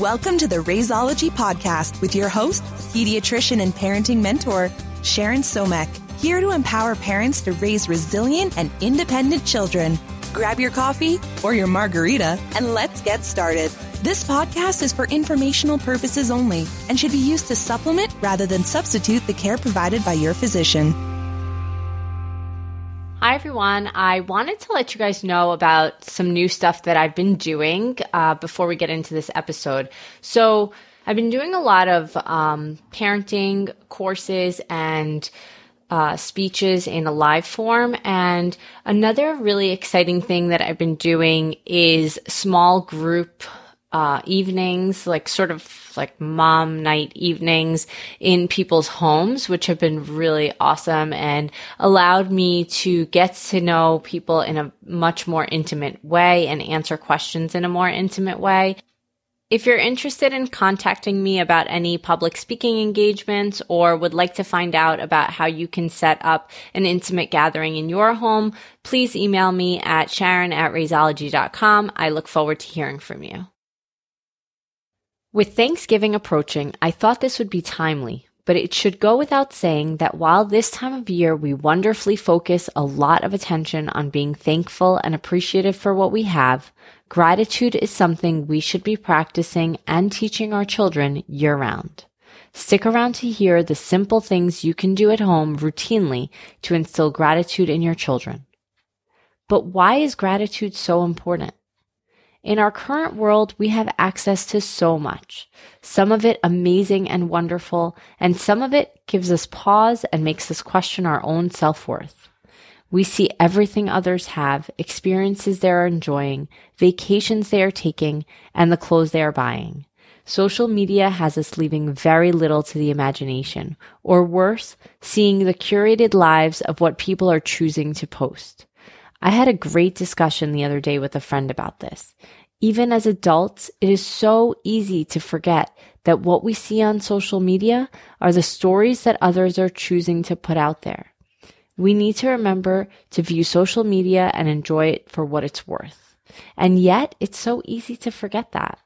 Welcome to the Raiseology Podcast with your host, pediatrician and parenting mentor, Sharon Somekh, here to empower parents to raise resilient and independent children. Grab your coffee or your margarita and let's get started. This podcast is for informational purposes only and should be used to supplement rather than substitute the care provided by your physician. Hi, everyone. I wanted to let you guys know about some new stuff that I've been doing uh, before we get into this episode. So, I've been doing a lot of um, parenting courses and uh, speeches in a live form. And another really exciting thing that I've been doing is small group uh, evenings, like sort of like mom night evenings in people's homes, which have been really awesome and allowed me to get to know people in a much more intimate way and answer questions in a more intimate way. If you're interested in contacting me about any public speaking engagements or would like to find out about how you can set up an intimate gathering in your home, please email me at sharon at raiseology.com. I look forward to hearing from you. With Thanksgiving approaching, I thought this would be timely, but it should go without saying that while this time of year we wonderfully focus a lot of attention on being thankful and appreciative for what we have, gratitude is something we should be practicing and teaching our children year round. Stick around to hear the simple things you can do at home routinely to instill gratitude in your children. But why is gratitude so important? In our current world, we have access to so much. Some of it amazing and wonderful, and some of it gives us pause and makes us question our own self-worth. We see everything others have, experiences they are enjoying, vacations they are taking, and the clothes they are buying. Social media has us leaving very little to the imagination, or worse, seeing the curated lives of what people are choosing to post. I had a great discussion the other day with a friend about this. Even as adults, it is so easy to forget that what we see on social media are the stories that others are choosing to put out there. We need to remember to view social media and enjoy it for what it's worth. And yet, it's so easy to forget that.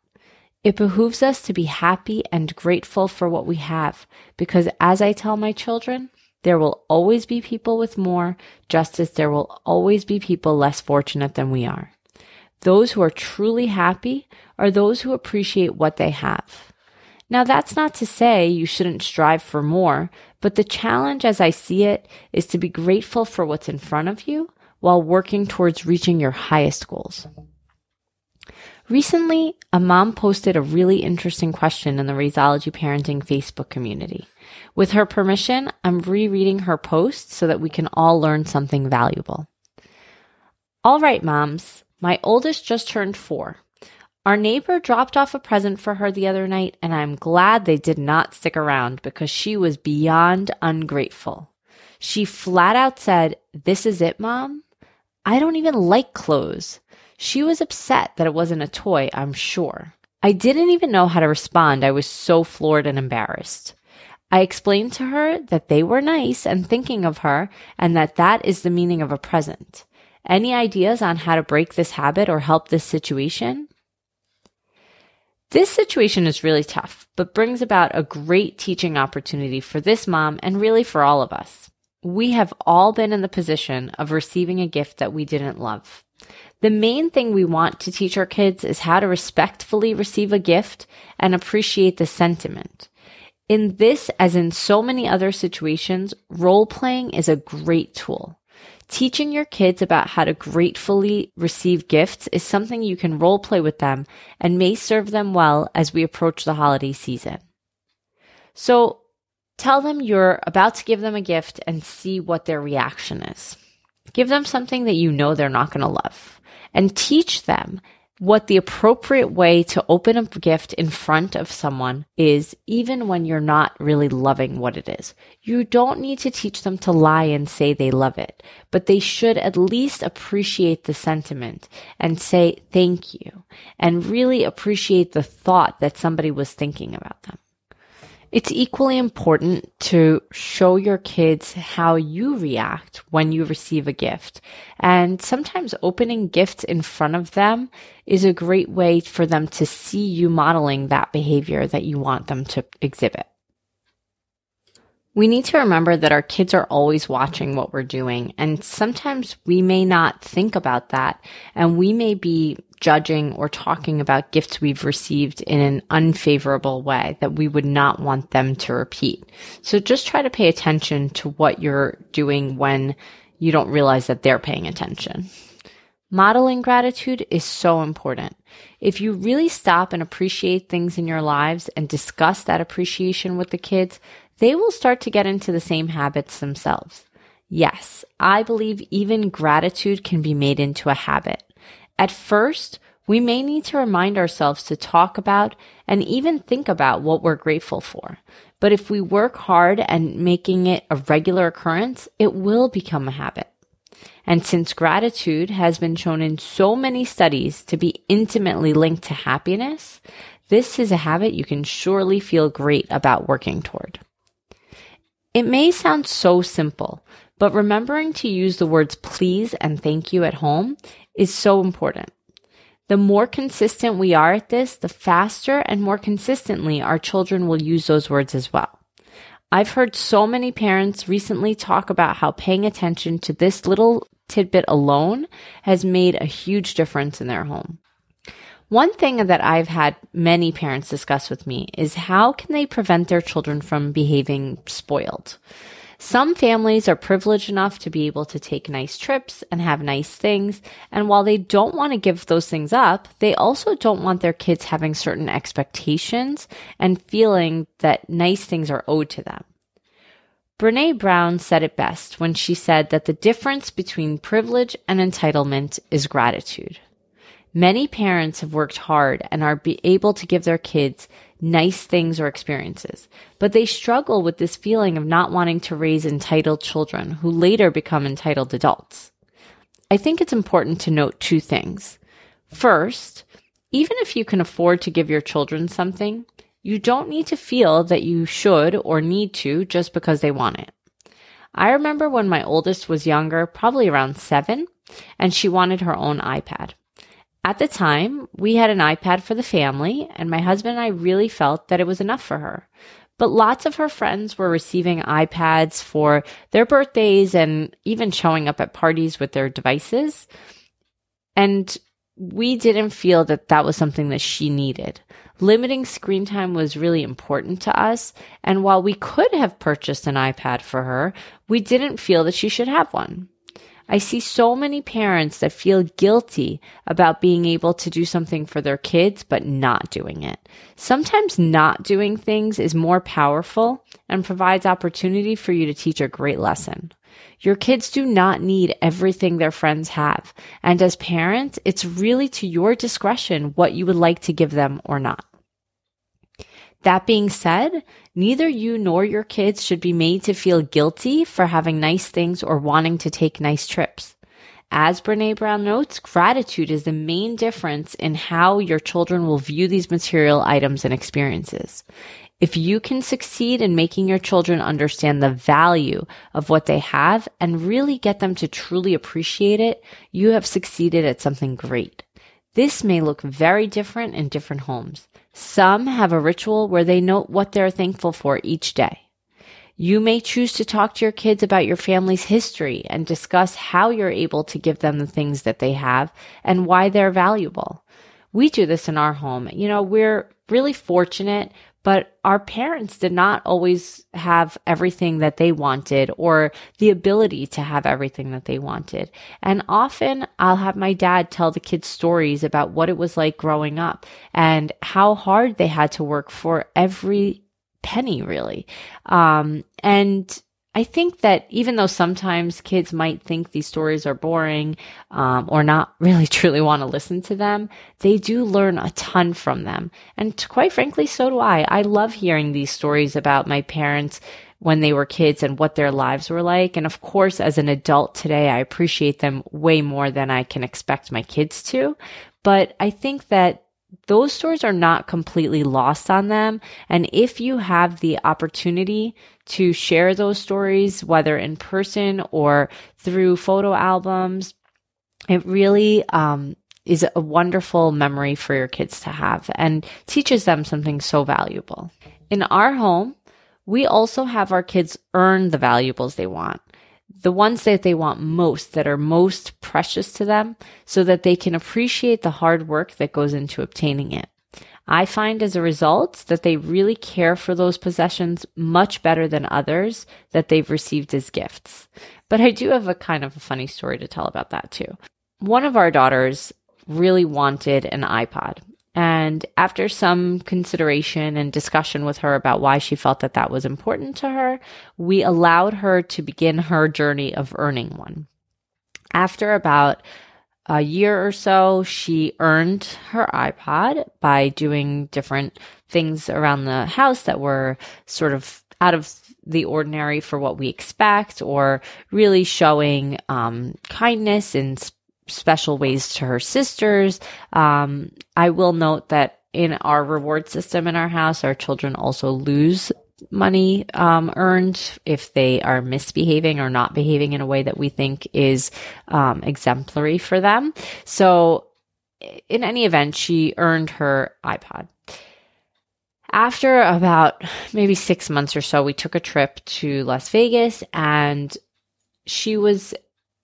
It behooves us to be happy and grateful for what we have, because as I tell my children, there will always be people with more, just as there will always be people less fortunate than we are. Those who are truly happy are those who appreciate what they have. Now, that's not to say you shouldn't strive for more, but the challenge as I see it is to be grateful for what's in front of you while working towards reaching your highest goals. Recently, a mom posted a really interesting question in the Raiseology Parenting Facebook community. With her permission, I'm rereading her post so that we can all learn something valuable. All right, moms. My oldest just turned four. Our neighbor dropped off a present for her the other night, and I'm glad they did not stick around because she was beyond ungrateful. She flat out said, This is it, mom? I don't even like clothes. She was upset that it wasn't a toy, I'm sure. I didn't even know how to respond. I was so floored and embarrassed. I explained to her that they were nice and thinking of her and that that is the meaning of a present. Any ideas on how to break this habit or help this situation? This situation is really tough, but brings about a great teaching opportunity for this mom and really for all of us. We have all been in the position of receiving a gift that we didn't love. The main thing we want to teach our kids is how to respectfully receive a gift and appreciate the sentiment. In this, as in so many other situations, role playing is a great tool. Teaching your kids about how to gratefully receive gifts is something you can role play with them and may serve them well as we approach the holiday season. So tell them you're about to give them a gift and see what their reaction is. Give them something that you know they're not going to love and teach them what the appropriate way to open a gift in front of someone is, even when you're not really loving what it is. You don't need to teach them to lie and say they love it, but they should at least appreciate the sentiment and say thank you and really appreciate the thought that somebody was thinking about them. It's equally important to show your kids how you react when you receive a gift. And sometimes opening gifts in front of them is a great way for them to see you modeling that behavior that you want them to exhibit. We need to remember that our kids are always watching what we're doing. And sometimes we may not think about that. And we may be judging or talking about gifts we've received in an unfavorable way that we would not want them to repeat. So just try to pay attention to what you're doing when you don't realize that they're paying attention. Modeling gratitude is so important. If you really stop and appreciate things in your lives and discuss that appreciation with the kids, they will start to get into the same habits themselves. Yes, I believe even gratitude can be made into a habit. At first, we may need to remind ourselves to talk about and even think about what we're grateful for. But if we work hard and making it a regular occurrence, it will become a habit. And since gratitude has been shown in so many studies to be intimately linked to happiness, this is a habit you can surely feel great about working toward. It may sound so simple, but remembering to use the words please and thank you at home is so important. The more consistent we are at this, the faster and more consistently our children will use those words as well. I've heard so many parents recently talk about how paying attention to this little tidbit alone has made a huge difference in their home. One thing that I've had many parents discuss with me is how can they prevent their children from behaving spoiled? Some families are privileged enough to be able to take nice trips and have nice things. And while they don't want to give those things up, they also don't want their kids having certain expectations and feeling that nice things are owed to them. Brene Brown said it best when she said that the difference between privilege and entitlement is gratitude. Many parents have worked hard and are able to give their kids nice things or experiences, but they struggle with this feeling of not wanting to raise entitled children who later become entitled adults. I think it's important to note two things. First, even if you can afford to give your children something, you don't need to feel that you should or need to just because they want it. I remember when my oldest was younger, probably around seven, and she wanted her own iPad. At the time, we had an iPad for the family, and my husband and I really felt that it was enough for her. But lots of her friends were receiving iPads for their birthdays and even showing up at parties with their devices. And we didn't feel that that was something that she needed. Limiting screen time was really important to us. And while we could have purchased an iPad for her, we didn't feel that she should have one. I see so many parents that feel guilty about being able to do something for their kids, but not doing it. Sometimes not doing things is more powerful and provides opportunity for you to teach a great lesson. Your kids do not need everything their friends have. And as parents, it's really to your discretion what you would like to give them or not. That being said, neither you nor your kids should be made to feel guilty for having nice things or wanting to take nice trips. As Brene Brown notes, gratitude is the main difference in how your children will view these material items and experiences. If you can succeed in making your children understand the value of what they have and really get them to truly appreciate it, you have succeeded at something great. This may look very different in different homes. Some have a ritual where they note what they're thankful for each day. You may choose to talk to your kids about your family's history and discuss how you're able to give them the things that they have and why they're valuable. We do this in our home. You know, we're really fortunate but our parents did not always have everything that they wanted or the ability to have everything that they wanted. And often I'll have my dad tell the kids stories about what it was like growing up and how hard they had to work for every penny, really. Um, and I think that even though sometimes kids might think these stories are boring um, or not really truly want to listen to them, they do learn a ton from them. And quite frankly, so do I. I love hearing these stories about my parents when they were kids and what their lives were like. And of course, as an adult today, I appreciate them way more than I can expect my kids to. But I think that those stories are not completely lost on them. And if you have the opportunity to share those stories, whether in person or through photo albums, it really um, is a wonderful memory for your kids to have and teaches them something so valuable. In our home, we also have our kids earn the valuables they want, the ones that they want most, that are most precious to them, so that they can appreciate the hard work that goes into obtaining it. I find as a result that they really care for those possessions much better than others that they've received as gifts. But I do have a kind of a funny story to tell about that too. One of our daughters really wanted an iPod. And after some consideration and discussion with her about why she felt that that was important to her, we allowed her to begin her journey of earning one. After about a year or so, she earned her iPod by doing different things around the house that were sort of out of the ordinary for what we expect or really showing um, kindness and special ways to her sisters. Um, I will note that in our reward system in our house, our children also lose money um, earned if they are misbehaving or not behaving in a way that we think is um, exemplary for them. So, in any event, she earned her iPod. After about maybe six months or so, we took a trip to Las Vegas and she was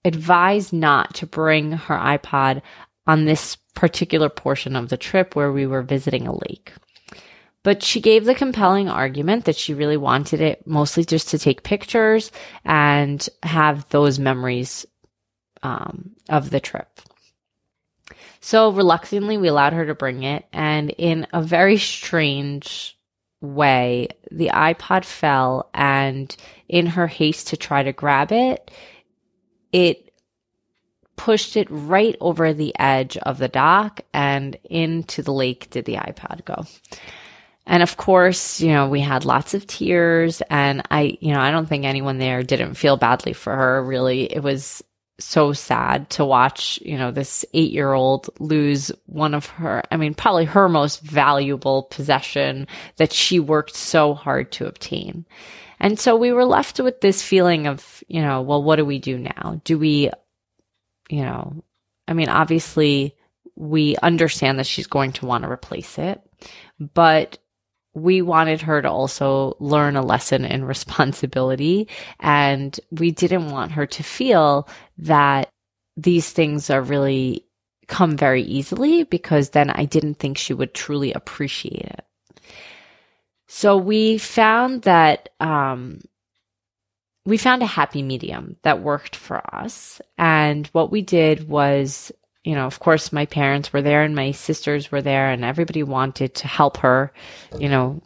advised not to bring her iPod on this particular portion of the trip where we were visiting a lake. But she gave the compelling argument that she really wanted it mostly just to take pictures and have those memories um, of the trip. So reluctantly, we allowed her to bring it. And in a very strange way, the iPod fell. And in her haste to try to grab it, it pushed it right over the edge of the dock and into the lake did the iPad go. And of course, you know, we had lots of tears and I, you know, I don't think anyone there didn't feel badly for her. Really, it was so sad to watch, you know, this eight year old lose one of her, I mean, probably her most valuable possession that she worked so hard to obtain. And so we were left with this feeling of, you know, well, what do we do now? Do we, you know, I mean, obviously we understand that she's going to want to replace it, but we wanted her to also learn a lesson in responsibility. And we didn't want her to feel that these things are really come very easily because then I didn't think she would truly appreciate it. So we found that um, we found a happy medium that worked for us. And what we did was, you know, of course, my parents were there and my sisters were there, and everybody wanted to help her, you know,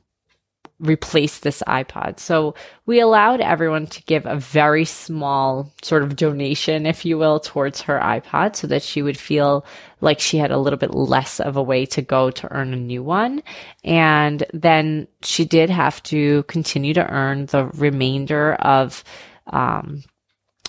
replace this iPod. So we allowed everyone to give a very small sort of donation, if you will, towards her iPod so that she would feel like she had a little bit less of a way to go to earn a new one. And then she did have to continue to earn the remainder of, um,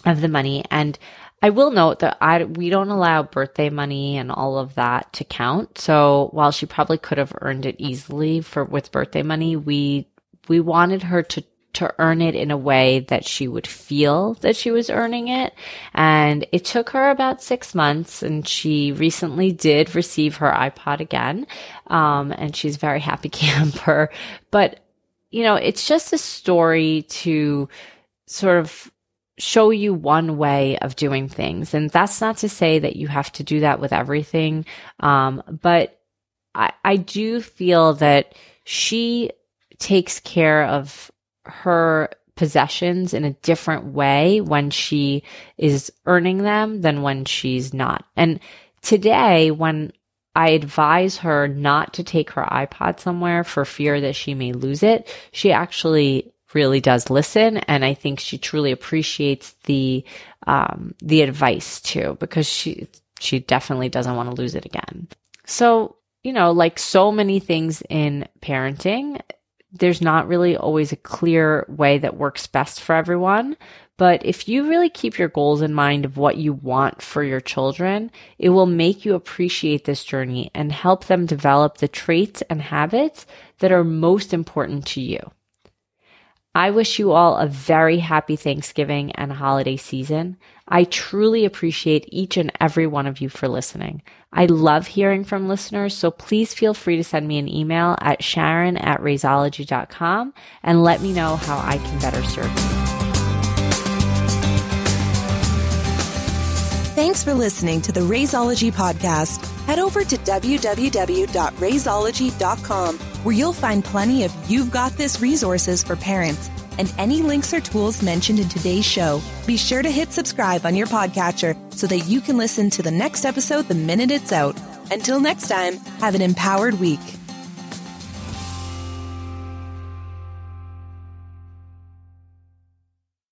of the money. And I will note that I we don't allow birthday money and all of that to count. So while she probably could have earned it easily for with birthday money, we we wanted her to to earn it in a way that she would feel that she was earning it. And it took her about six months and she recently did receive her iPod again. Um, and she's very happy camper, but you know, it's just a story to sort of show you one way of doing things. And that's not to say that you have to do that with everything. Um, but I, I do feel that she takes care of her possessions in a different way when she is earning them than when she's not. And today, when I advise her not to take her iPod somewhere for fear that she may lose it, she actually really does listen and I think she truly appreciates the um, the advice too because she she definitely doesn't want to lose it again. So, you know, like so many things in parenting, there's not really always a clear way that works best for everyone, But if you really keep your goals in mind of what you want for your children, it will make you appreciate this journey and help them develop the traits and habits that are most important to you. I wish you all a very happy Thanksgiving and holiday season. I truly appreciate each and every one of you for listening. I love hearing from listeners, so please feel free to send me an email at sharon at raiseology.com and let me know how I can better serve you. Thanks for listening to the Raiseology podcast. Head over to www.raiseology.com where you'll find plenty of You've Got This resources for parents and any links or tools mentioned in today's show. Be sure to hit subscribe on your podcatcher so that you can listen to the next episode the minute it's out. Until next time, have an empowered week.